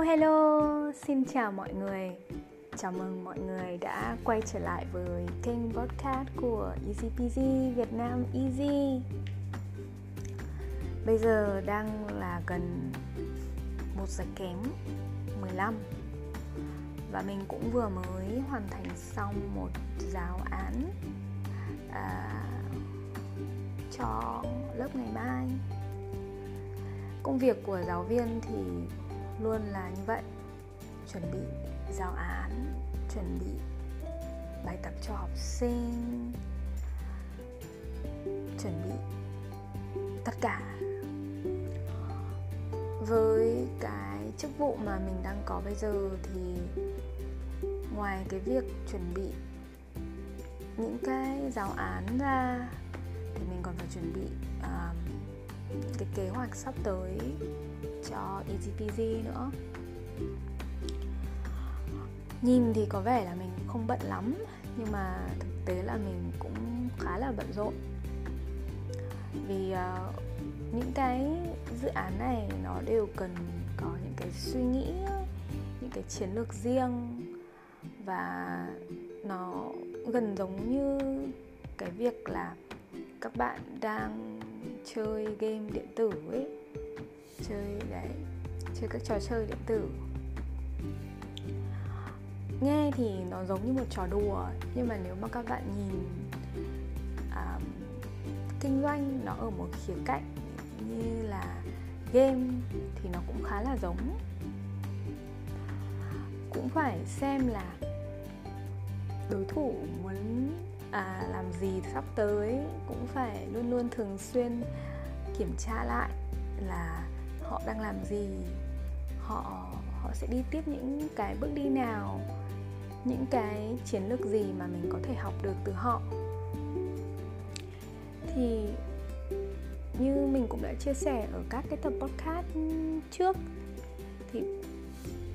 Hello hello, xin chào mọi người. Chào mừng mọi người đã quay trở lại với kênh podcast của Easy Peasy Việt Nam Easy. Bây giờ đang là gần 1 giờ kém 15 Và mình cũng vừa mới hoàn thành xong một giáo án à, cho lớp ngày mai. Công việc của giáo viên thì luôn là như vậy. Chuẩn bị giáo án chuẩn bị bài tập cho học sinh chuẩn bị tất cả. Với cái chức vụ mà mình đang có bây giờ thì ngoài cái việc chuẩn bị những cái giáo án ra thì mình còn phải chuẩn bị um, cái kế hoạch sắp tới cho EasyPG nữa. Nhìn thì có vẻ là mình không bận lắm nhưng mà thực tế là mình cũng khá là bận rộn. Vì uh, những cái dự án này nó đều cần có những cái suy nghĩ những cái chiến lược riêng và nó gần giống như cái việc là các bạn đang chơi game điện tử ấy chơi đấy chơi các trò chơi điện tử. Nghe thì nó giống như một trò đùa nhưng mà nếu mà các bạn nhìn à, kinh doanh nó ở một khía cạnh như là game thì nó cũng khá là giống. Cũng phải xem là đối thủ muốn à, làm gì sắp tới cũng phải luôn luôn thường xuyên kiểm tra lại là họ đang làm gì, họ họ sẽ đi tiếp những cái bước đi nào, những cái chiến lược gì mà mình có thể học được từ họ. Thì như mình cũng đã chia sẻ ở các cái tập podcast trước, thì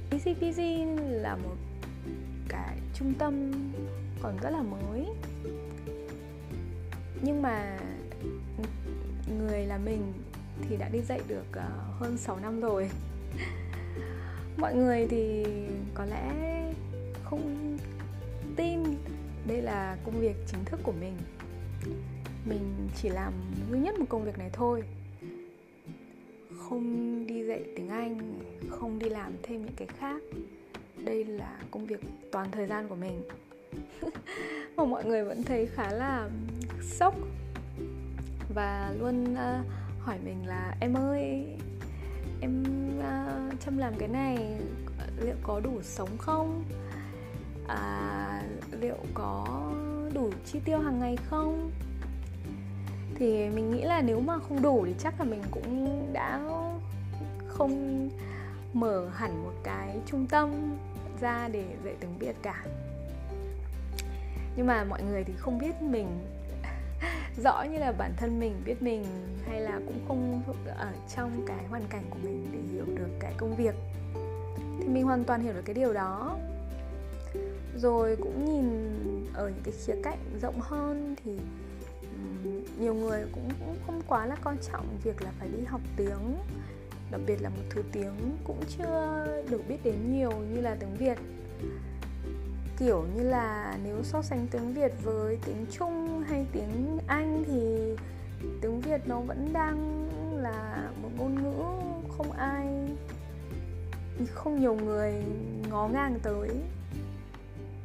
PCPG là một cái trung tâm còn rất là mới. Nhưng mà người là mình thì đã đi dạy được uh, hơn 6 năm rồi. Mọi người thì có lẽ không tin đây là công việc chính thức của mình. Mình chỉ làm duy nhất một công việc này thôi. Không đi dạy tiếng anh không đi làm thêm những cái khác. Đây là công việc toàn thời gian của mình. Mà mọi người vẫn thấy khá là sốc và luôn uh, hỏi mình là em ơi em uh, chăm làm cái này liệu có đủ sống không? À, liệu có đủ chi tiêu hàng ngày không? Thì mình nghĩ là nếu mà không đủ thì chắc là mình cũng đã không mở hẳn một cái trung tâm ra để dạy tiếng việt cả. Nhưng mà mọi người thì không biết mình rõ như là bản thân mình biết mình hay là cũng không ở trong cái hoàn cảnh của mình để hiểu được cái công việc. Thì mình hoàn toàn hiểu được cái điều đó. Rồi cũng nhìn ở những cái khía cạnh rộng hơn thì nhiều người cũng, cũng không quá là quan trọng việc là phải đi học tiếng đặc biệt là một thứ tiếng cũng chưa được biết đến nhiều như là tiếng việt. Kiểu như là nếu so sánh tiếng việt với tiếng trung hay tiếng anh thì tiếng việt nó vẫn đang là một ngôn ngữ không ai, không nhiều người ngó ngang tới,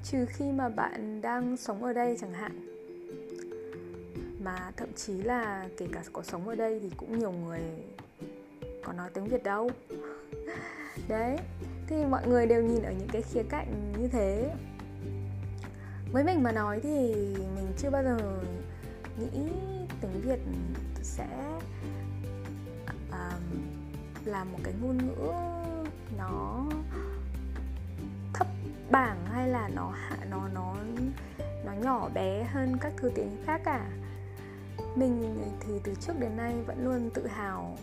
trừ khi mà bạn đang sống ở đây chẳng hạn. Mà thậm chí là kể cả có sống ở đây thì cũng nhiều người có nói tiếng việt đâu. Đấy, thì mọi người đều nhìn ở những cái khía cạnh như thế với mình mà nói thì mình chưa bao giờ nghĩ tiếng việt sẽ um, là một cái ngôn ngữ nó thấp bảng hay là nó hạ nó nó nó nhỏ bé hơn các thứ tiếng khác cả. Mình thì từ trước đến nay vẫn luôn tự hào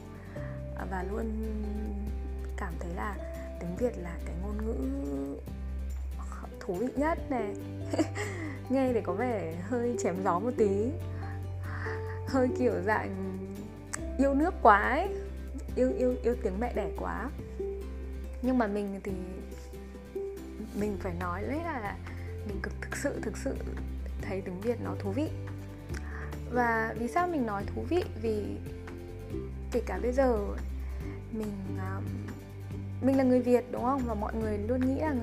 và luôn cảm thấy là tiếng việt là cái ngôn ngữ thú vị nhất này. nghe thì có vẻ hơi chém gió một tí. Hơi kiểu dạng yêu nước quá ấy. Yêu yêu yêu tiếng mẹ đẻ quá. Nhưng mà mình thì mình phải nói đấy là mình cực thực sự thực sự thấy tiếng việt nó thú vị. Và vì sao mình nói thú vị? Vì kể cả bây giờ mình um, mình là người việt, đúng không? Và mọi người luôn nghĩ là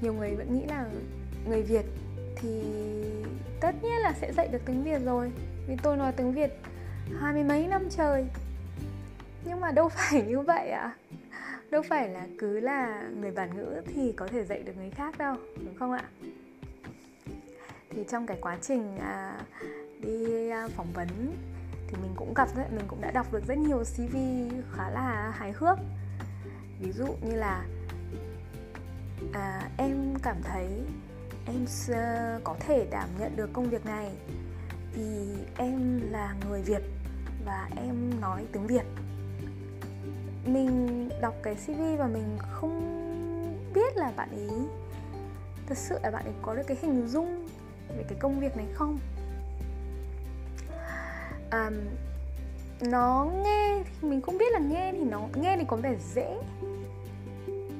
nhiều người vẫn nghĩ là người việt thì tất nhiên là sẽ dạy được tiếng việt rồi. Vì tôi nói tiếng việt hai mươi mấy năm trời. Nhưng mà đâu phải như vậy ạ. À? đâu phải là cứ là người bản ngữ thì có thể dạy được người khác đâu đúng không ạ? Thì trong cái quá trình à, đi à, phỏng vấn thì mình cũng gặp mình cũng đã đọc được rất nhiều cv khá là hài hước. Ví dụ như là à, em cảm thấy em có thể đảm nhận được công việc này. Vì em là người việt và em nói tiếng việt. Mình đọc cái cv và mình không biết là bạn ý thật sự là bạn ấy có được cái hình dung về cái công việc này không? À, nó nghe thì mình không biết là nghe thì nó nghe thì có vẻ dễ.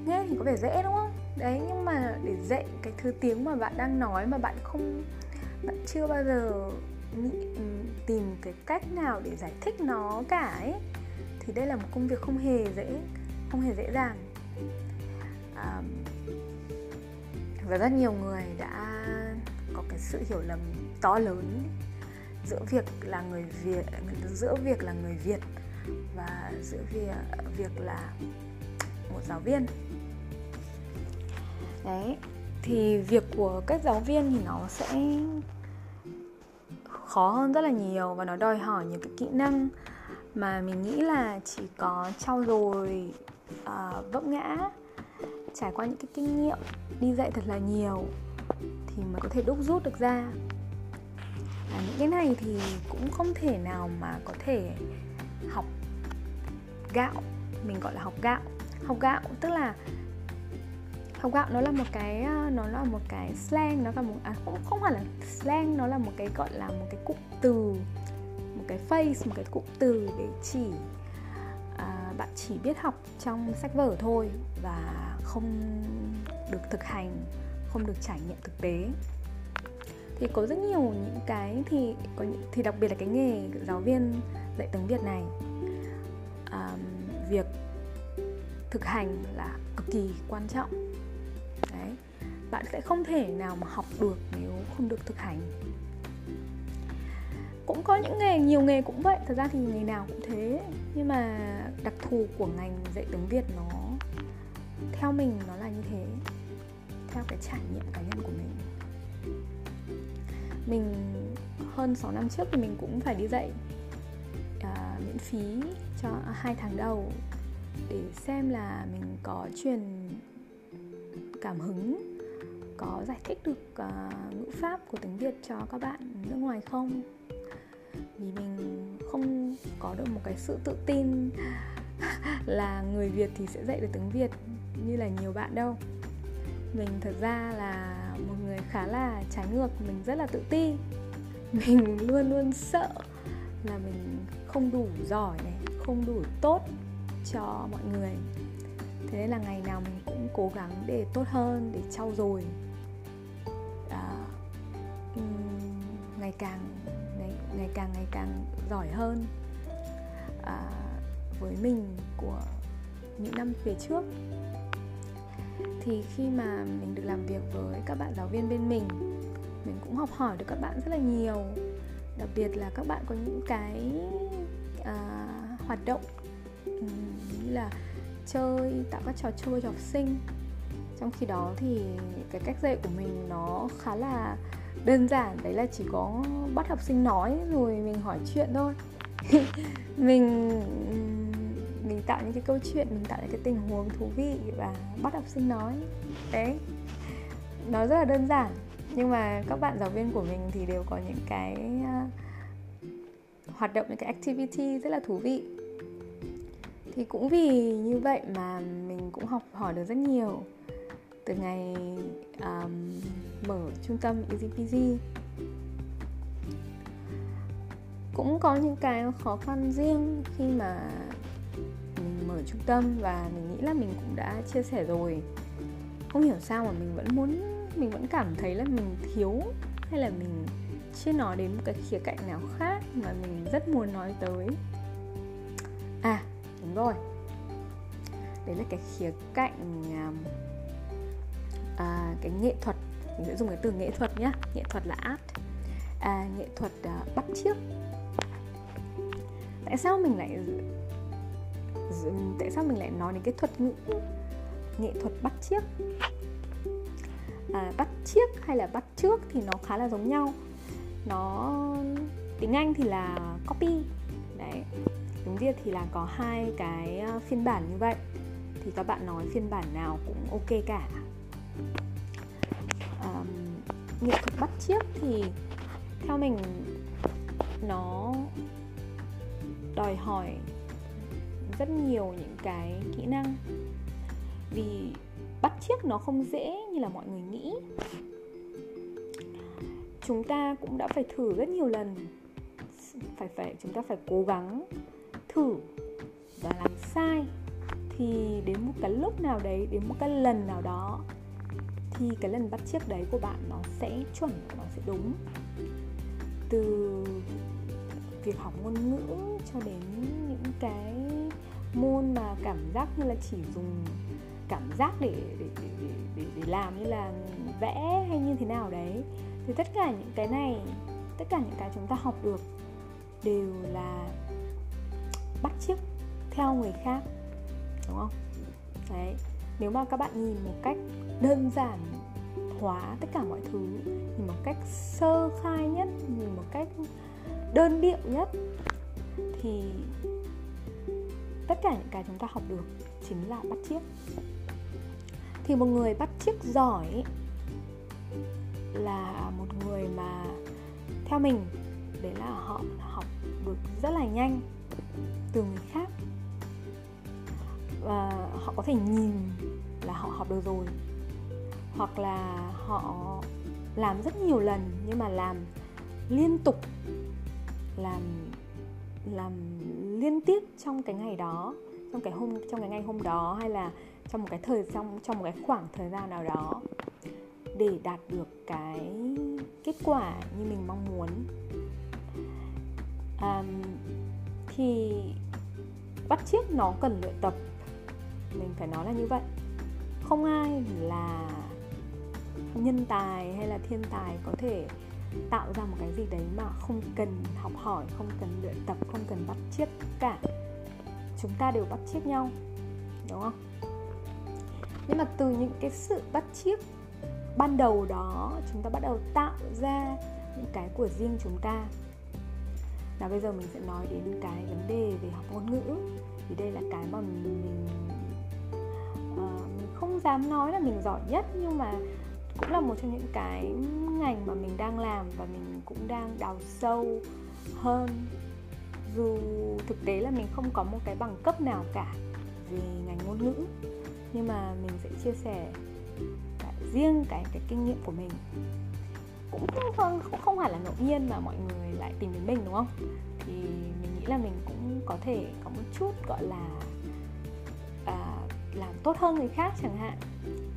Nghe thì có vẻ dễ đúng không? Đấy nhưng mà để dạy cái thứ tiếng mà bạn đang nói mà bạn không bạn chưa bao giờ nghĩ, ừ, tìm cái cách nào để giải thích nó cả ấy thì đây là một công việc không hề dễ không hề dễ dàng. À, và rất nhiều người đã có cái sự hiểu lầm to lớn giữa việc là người Việt giữa việc là người Việt và giữa việc việc là một giáo viên đấy. Thì việc của các giáo viên thì nó sẽ khó hơn rất là nhiều và nó đòi hỏi những cái kỹ năng mà mình nghĩ là chỉ có trau dồi uh, vấp ngã trải qua những cái kinh nghiệm đi dạy thật là nhiều thì mới có thể đúc rút được ra. À, những cái này thì cũng không thể nào mà có thể học gạo mình gọi là học gạo. Học gạo tức là học gạo nó là một cái ờ, nó là một cái slang nó là một à, không không phải là slang nó là một cái gọi là một cái cụm từ một cái phrase một cái cụm từ để chỉ à, bạn chỉ biết học trong sách vở thôi và không được thực hành không được trải nghiệm thực tế. Thì có rất nhiều những cái thì có những, thì đặc biệt là cái nghề giáo viên dạy tiếng Việt này à, việc thực hành là cực kỳ quan trọng bạn sẽ không thể nào mà học được nếu không được thực hành. Cũng có những nghề nhiều nghề cũng vậy thật ra thì nghề nào cũng thế. Nhưng mà đặc thù của ngành dạy tiếng việt nó theo mình nó là như thế theo cái trải nghiệm cá nhân của mình. Mình hơn 6 năm trước thì mình cũng phải đi dạy à, miễn phí cho hai tháng đầu để xem là mình có truyền cảm hứng có giải thích được uh, ngữ pháp của tiếng Việt cho các bạn nước ngoài không? Vì mình không có được một cái sự tự tin là người Việt thì sẽ dạy được tiếng Việt như là nhiều bạn đâu. Mình thật ra là một người khá là trái ngược mình rất là tự ti. Mình luôn luôn sợ là mình không đủ giỏi này không đủ tốt cho mọi người. Thế nên là ngày nào mình cố gắng để tốt hơn để trau dồi. À, ngày càng ngày, ngày càng ngày càng giỏi hơn. À, với mình của những năm về trước. Thì khi mà mình được làm việc với các bạn giáo viên bên mình mình cũng học hỏi được các bạn rất là nhiều. Đặc biệt là các bạn có những cái à, hoạt động như là chơi tạo các trò chơi cho học sinh. Trong khi đó thì cái cách dạy của mình nó khá là đơn giản đấy là chỉ có bắt học sinh nói rồi mình hỏi chuyện thôi. Mình mình tạo những cái câu chuyện mình tạo những cái tình huống thú vị và bắt học sinh nói. Đấy nó rất là đơn giản. Nhưng mà các bạn giáo viên của mình thì đều có những cái uh, hoạt động những cái activity rất là thú vị thì cũng vì như vậy mà mình cũng học hỏi được rất nhiều. Từ ngày um, mở trung tâm Easy cũng có những cái khó khăn riêng khi mà mình mở trung tâm và mình nghĩ là mình cũng đã chia sẻ rồi. Không hiểu sao mà mình vẫn muốn mình vẫn cảm thấy là mình thiếu hay là mình chưa nói đến một cái khía cạnh nào khác mà mình rất muốn nói tới đúng rồi. Đấy là cái khía cạnh um, à, cái nghệ thuật. Mình sẽ dùng cái từ nghệ thuật nhé nghệ thuật là art. À, nghệ thuật à, bắt chước. Tại sao mình lại tại sao mình lại nói đến cái thuật ngữ nghệ thuật bắt chiếc à, bắt chiếc hay là bắt trước thì nó khá là giống nhau. Nó tiếng anh thì là copy. Đấy tiếng việt thì là có hai cái ờ, phiên bản như vậy. Thì các bạn nói phiên bản nào cũng ok cả. Um, nghệ thuật bắt chiếc thì theo mình nó đòi hỏi rất nhiều những cái kỹ năng. Vì bắt chiếc nó không dễ như là mọi người nghĩ. Chúng ta cũng đã phải thử rất nhiều lần. Phải phải chúng ta phải cố gắng thử và làm sai thì đến một cái lúc nào đấy đến một cái lần nào đó thì cái lần bắt chiếc đấy của bạn nó sẽ chuẩn nó sẽ đúng. Từ việc học ngôn ngữ cho đến những cái môn mà cảm giác như là chỉ dùng cảm giác để để, để, để, để, để làm như là vẽ hay như thế nào đấy thì tất cả những cái này tất cả những cái chúng ta học được đều là bắt chước theo người khác, đúng không? Đấy. Nếu mà các bạn nhìn một cách đơn giản hóa tất cả mọi thứ, nhìn một cách sơ khai nhất, nhìn một cách đơn điệu nhất, thì tất cả những cái chúng ta học được chính là bắt chước. Thì một người bắt chước giỏi là một người mà, theo mình, đấy là họ học được rất là nhanh từ người khác. Và họ có thể nhìn là họ học được rồi. Hoặc là họ làm rất nhiều lần nhưng mà làm liên tục làm làm liên tiếp trong cái ngày đó trong cái hôm trong cái ngày hôm đó hay là trong một cái thời trong trong một cái khoảng thời gian nào đó để đạt được cái kết quả như mình mong muốn. Um, thì bắt chiếc nó cần luyện tập. Mình phải nói là như vậy. Không ai là nhân tài hay là thiên tài có thể tạo ra một cái gì đấy mà không cần học hỏi, không cần luyện tập, không cần bắt chiếc cả. Chúng ta đều bắt chiếc nhau, đúng không? Nhưng mà từ những cái sự bắt chiếc ban đầu đó, chúng ta bắt đầu tạo ra những cái của riêng chúng ta và bây giờ mình sẽ nói đến cái vấn đề về học ngôn ngữ. Thì đây là cái mà mình mình, uh, mình không dám nói là mình giỏi nhất nhưng mà cũng là một trong những cái ngành mà mình đang làm và mình cũng đang đào sâu hơn. Dù thực tế là mình không có một cái bằng cấp nào cả về ngành ngôn ngữ nhưng mà mình sẽ chia sẻ cả riêng cái cái kinh nghiệm của mình cũng không, không không hẳn là ngẫu nhiên mà mọi người lại tìm đến mình đúng không? Thì mình nghĩ là mình cũng có thể có một chút gọi là à, làm tốt hơn người khác chẳng hạn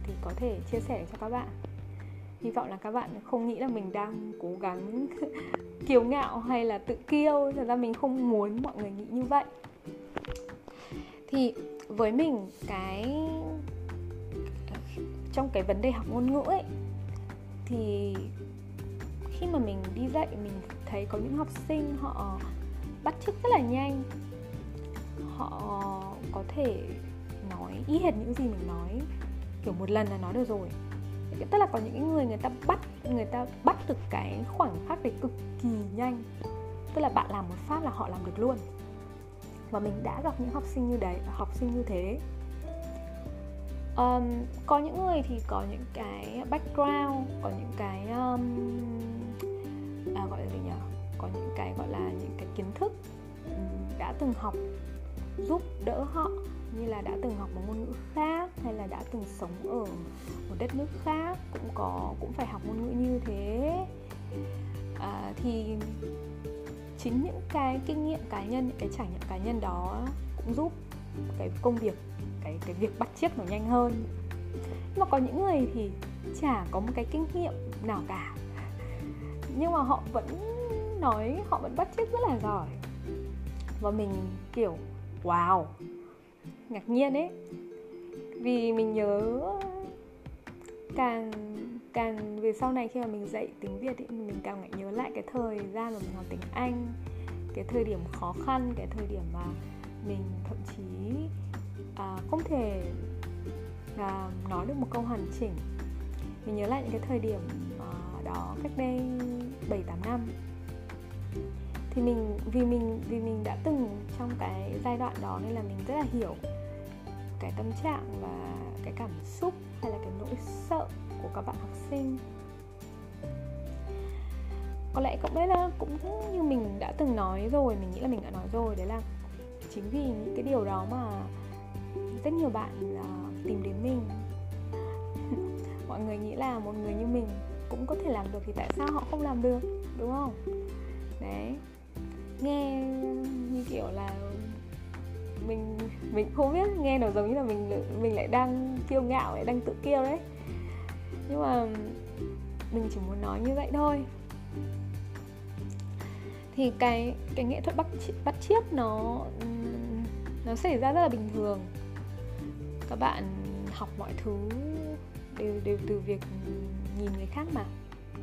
thì có thể chia sẻ cho các bạn. Hy vọng là các bạn không nghĩ là mình đang cố gắng kiêu ngạo hay là tự kiêu thật ra mình không muốn mọi người nghĩ như vậy. Thì với mình cái trong cái vấn đề học ngôn ngữ ấy thì khi mà mình đi dạy mình thấy có những học sinh họ bắt chước rất là nhanh. Họ có thể nói y hệt những gì mình nói kiểu một lần là nói được rồi. Tức là có những người người ta bắt người ta bắt được cái khoảnh khắc đấy cực kỳ nhanh. Tức là bạn làm một phát là họ làm được luôn. Và mình đã gặp những học sinh như đấy học sinh như thế. Um, có những người thì có những cái background có những cái um, à, gọi là gì nhỉ có những cái gọi là những cái kiến thức ừ, đã từng học giúp đỡ họ như là đã từng học một ngôn ngữ khác hay là đã từng sống ở một đất nước khác cũng có cũng phải học ngôn ngữ như thế. À, thì chính những cái kinh nghiệm cá nhân những cái trải nghiệm cá nhân đó cũng giúp cái công việc cái cái việc bắt chiếc nó nhanh hơn. Nhưng mà có những người thì chả có một cái kinh nghiệm nào cả nhưng mà họ vẫn nói họ vẫn bắt chước rất là giỏi. Và mình kiểu wow. Ngạc nhiên ấy. Vì mình nhớ càng càng về sau này khi mà mình dạy tiếng việt thì mình càng lại nhớ lại cái thời gian mà mình học tiếng anh cái thời điểm khó khăn cái thời điểm mà mình thậm chí à, không thể à, nói được một câu hoàn chỉnh. Mình nhớ lại những cái thời điểm à, đó cách đây 7 8 năm. Thì mình vì mình vì mình đã từng trong cái giai đoạn đó nên là mình rất là hiểu cái tâm trạng và cái cảm xúc hay là cái nỗi sợ của các bạn học sinh. Có lẽ cũng đấy là cũng như mình đã từng nói rồi mình nghĩ là mình đã nói rồi đấy là chính vì những cái điều đó mà rất nhiều bạn uh, tìm đến mình. Mọi người nghĩ là một người như mình cũng có thể làm được thì tại sao họ không làm được, đúng không? Đấy. Nghe như kiểu là mình mình không biết, nghe nó giống như là mình mình lại đang kiêu ngạo, lại đang tự kiêu đấy. Nhưng mà mình chỉ muốn nói như vậy thôi. Thì cái cái nghệ thuật bắt bắt chiếc nó nó xảy ra rất là bình thường. Các bạn học mọi thứ đều đều từ việc nhìn người khác mà.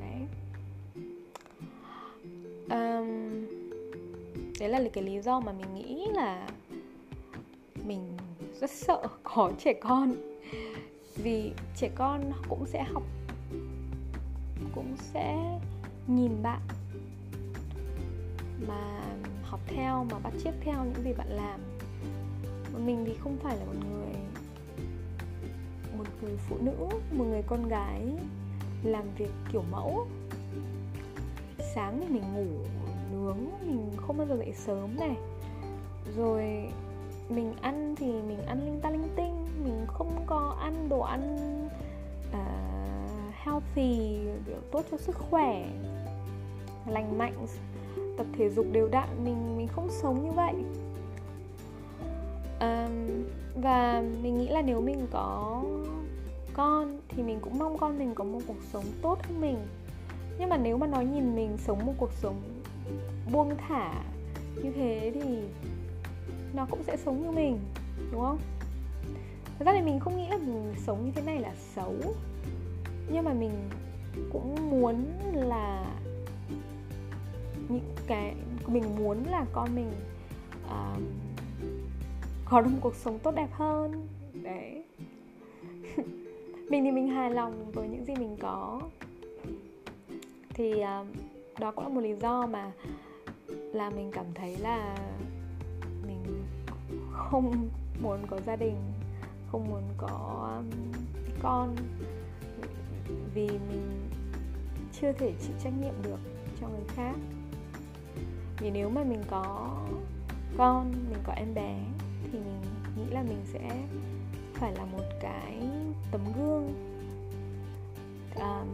Đấy. Um, đấy là cái lý do mà mình nghĩ là mình rất sợ có trẻ con. Vì trẻ con cũng sẽ học cũng sẽ nhìn bạn mà học theo mà bắt chước theo những gì bạn làm. Mình thì không phải là một người một người phụ nữ một người con gái làm việc kiểu mẫu. Sáng thì mình ngủ nướng mình không bao giờ dậy sớm này. Rồi mình ăn thì mình ăn linh ta linh tinh mình không có ăn đồ ăn uh, healthy kiểu tốt cho sức khỏe lành mạnh. Tập thể dục đều đặn mình mình không sống như vậy. Um, và mình nghĩ là nếu mình có con thì mình cũng mong con mình có một cuộc sống tốt hơn mình. Nhưng mà nếu mà nói nhìn mình sống một cuộc sống buông thả như thế thì nó cũng sẽ sống như mình đúng không? Thật ra thì mình không nghĩ là mình sống như thế này là xấu. Nhưng mà mình cũng muốn là những cái mình muốn là con mình uh, có được một cuộc sống tốt đẹp hơn. Đấy. mình thì mình hài lòng với những gì mình có. Thì uh, đó cũng là một lý do mà là mình cảm thấy là mình không muốn có gia đình không muốn có um, con. Vì mình chưa thể chịu trách nhiệm được cho người khác. Vì nếu mà mình có con mình có em bé thì mình nghĩ là mình sẽ phải là một cái tấm gương. À,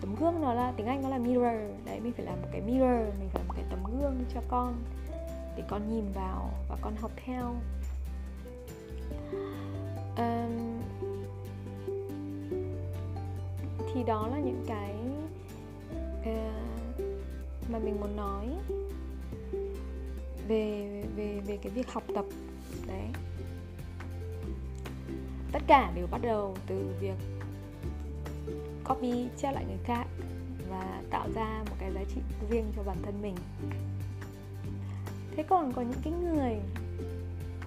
tấm gương nó là tiếng anh nó là mirror. Đấy mình phải làm một cái mirror mình phải làm một cái tấm gương cho con để con nhìn vào và con học theo. À, thì đó là những cái uh, mà mình muốn nói về về về cái việc học tập. Đấy tất cả đều bắt đầu từ việc copy chép lại người khác và tạo ra một cái giá trị riêng cho bản thân mình. Thế còn có những cái người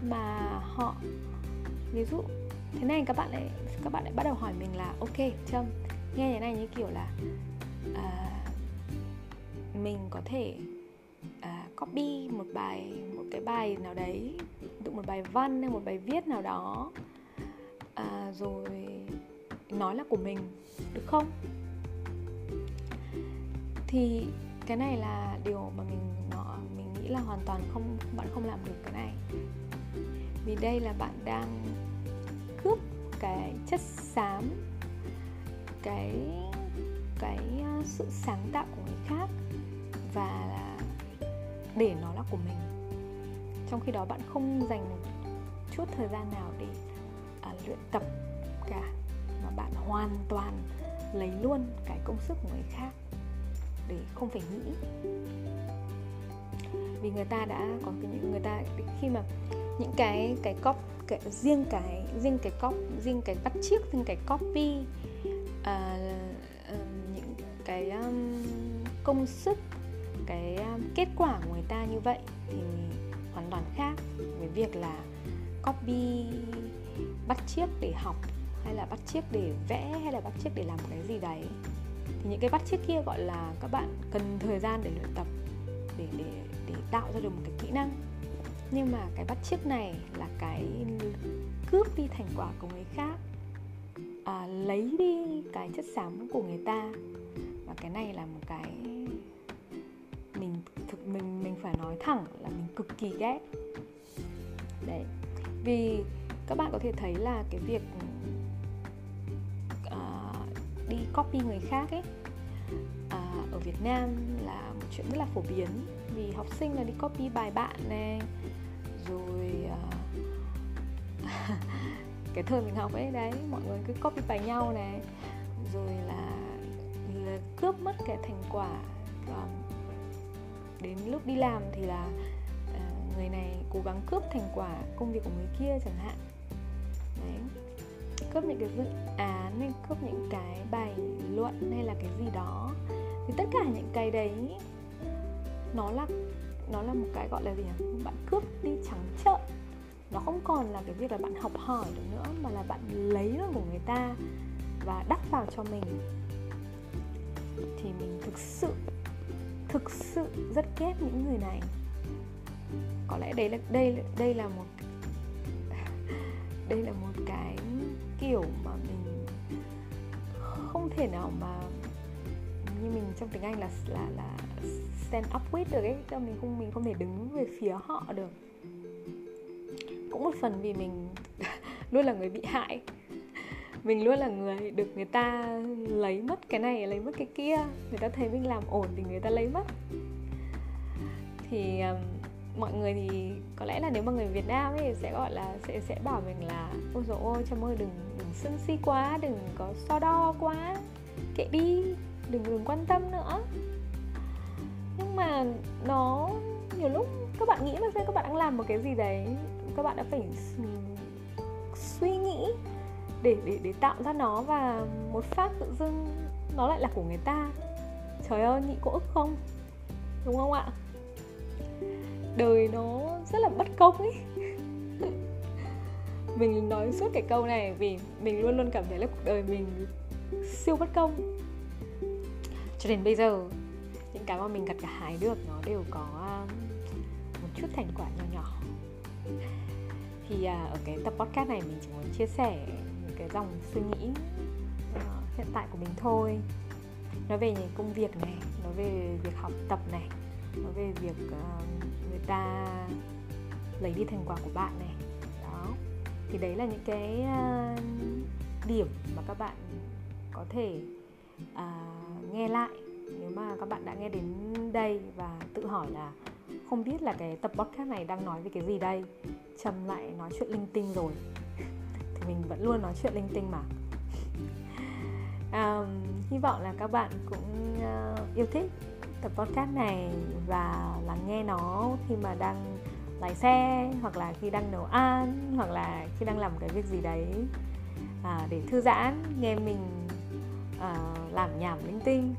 mà họ ví dụ thế này các bạn lại các bạn lại bắt đầu hỏi mình là ok trâm nghe thế này như kiểu là à, mình có thể à, copy một bài một cái bài nào đấy tụ một bài văn hay một bài viết nào đó à, rồi. Nói là của mình được không? Thì cái này là điều mà mình nó mình nghĩ là hoàn toàn không bạn không làm được cái này. Vì đây là bạn đang cướp cái chất xám cái cái à, sự sáng tạo của người khác và để nó là của mình. Trong khi đó bạn không dành một chút thời gian nào để luyện tập cả mà bạn hoàn toàn lấy luôn cái công sức của người khác để không phải nghĩ. Vì người ta đã có cái những người ta khi mà những cái cái cop cái, riêng cái riêng cái cop riêng cái bắt chiếc riêng cái copy à, uh, những cái um, công sức cái um, kết quả của người ta như vậy thì hoàn toàn khác với việc là copy bắt chiếc để học hay là bắt chiếc để vẽ hay là bắt chiếc để làm cái gì đấy. Thì những cái bắt chiếc kia gọi là các bạn cần thời gian để luyện tập để để để tạo ra được một cái kỹ năng. Nhưng mà cái bắt chiếc này là cái cướp đi thành quả của người khác à, lấy đi cái chất xám của người ta. Và cái này là một cái mình thực mình mình phải nói thẳng là mình cực kỳ ghét. Đấy vì các bạn có thể thấy là cái việc uh, đi copy người khác ấy uh, ở Việt Nam là một chuyện rất là phổ biến. Vì học sinh là đi copy bài bạn này rồi uh, cái thời mình học ấy đấy mọi người cứ copy bài nhau này. Rồi là, là cướp mất cái thành quả um, đến lúc đi làm thì là uh, người này cố gắng cướp thành quả công việc của người kia chẳng hạn đấy. Cướp những cái dự án hay cướp những cái bài luận hay là cái gì đó. Thì tất cả những cái đấy, nó là nó là một cái gọi là gì nhỉ? Bạn cướp đi trắng trợn. Nó không còn là cái việc là bạn học hỏi được nữa, mà là bạn lấy được của người ta và đắp vào cho mình. Thì mình thực sự thực sự rất ghét những người này. Có lẽ đây là, đây đây là một, đây là một kiểu mà mình không thể nào mà như mình trong tiếng Anh là là là stand up with được ấy, cho mình không mình không thể đứng về phía họ được. Cũng một phần vì mình luôn là người bị hại. Mình luôn là người được người ta lấy mất cái này lấy mất cái kia. Người ta thấy mình làm ổn thì người ta lấy mất. Thì um, mọi người thì có lẽ là nếu mà người Việt Nam ấy sẽ gọi là, sẽ sẽ bảo mình là, ôi dồi ôi chăm ơi, đừng đừng sân si quá, đừng có so đo quá, kệ đi, đừng đừng quan tâm nữa. Nhưng mà nó nhiều lúc các bạn nghĩ là xem các bạn đang làm một cái gì đấy, các bạn đã phải suy nghĩ để để để tạo ra nó và một phát tự dưng nó lại là của người ta. Trời ơi nhị có ức không? Đúng không ạ? Đời nó rất là bất công ấy. Mình nói suốt cái câu này vì mình luôn luôn cảm thấy là cuộc đời mình siêu bất công. Cho đến bây giờ những cái mà mình gặt cả hái được nó đều có um, một chút thành quả nhỏ nhỏ. Thì à, ở cái tập podcast này mình chỉ muốn chia sẻ những cái dòng suy nghĩ ờ, hiện tại của mình thôi. Nói về những công việc này nói về việc học tập này nói về việc uh, người ta lấy đi thành quả của bạn này. Đó. Thì đấy là những cái uh, điểm mà các bạn có thể uh, nghe lại nếu mà các bạn đã nghe đến đây và tự hỏi là không biết là cái tập podcast này đang nói về cái gì đây. Trầm lại nói chuyện linh tinh rồi. Thì mình vẫn luôn nói chuyện linh tinh mà. Um, hy vọng là các bạn cũng uh, yêu thích tập podcast này và lắng nghe nó khi mà đang lái xe hoặc là khi đang nấu ăn hoặc là khi đang làm cái việc gì đấy. À, để thư giãn nghe mình à, làm nhảm linh tinh.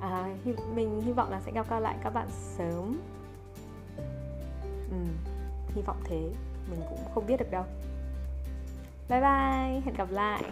À, hi, mình hy vọng là sẽ gặp lại các bạn sớm. Ừ, hy vọng thế. Mình cũng không biết được đâu. Bye bye hẹn gặp lại.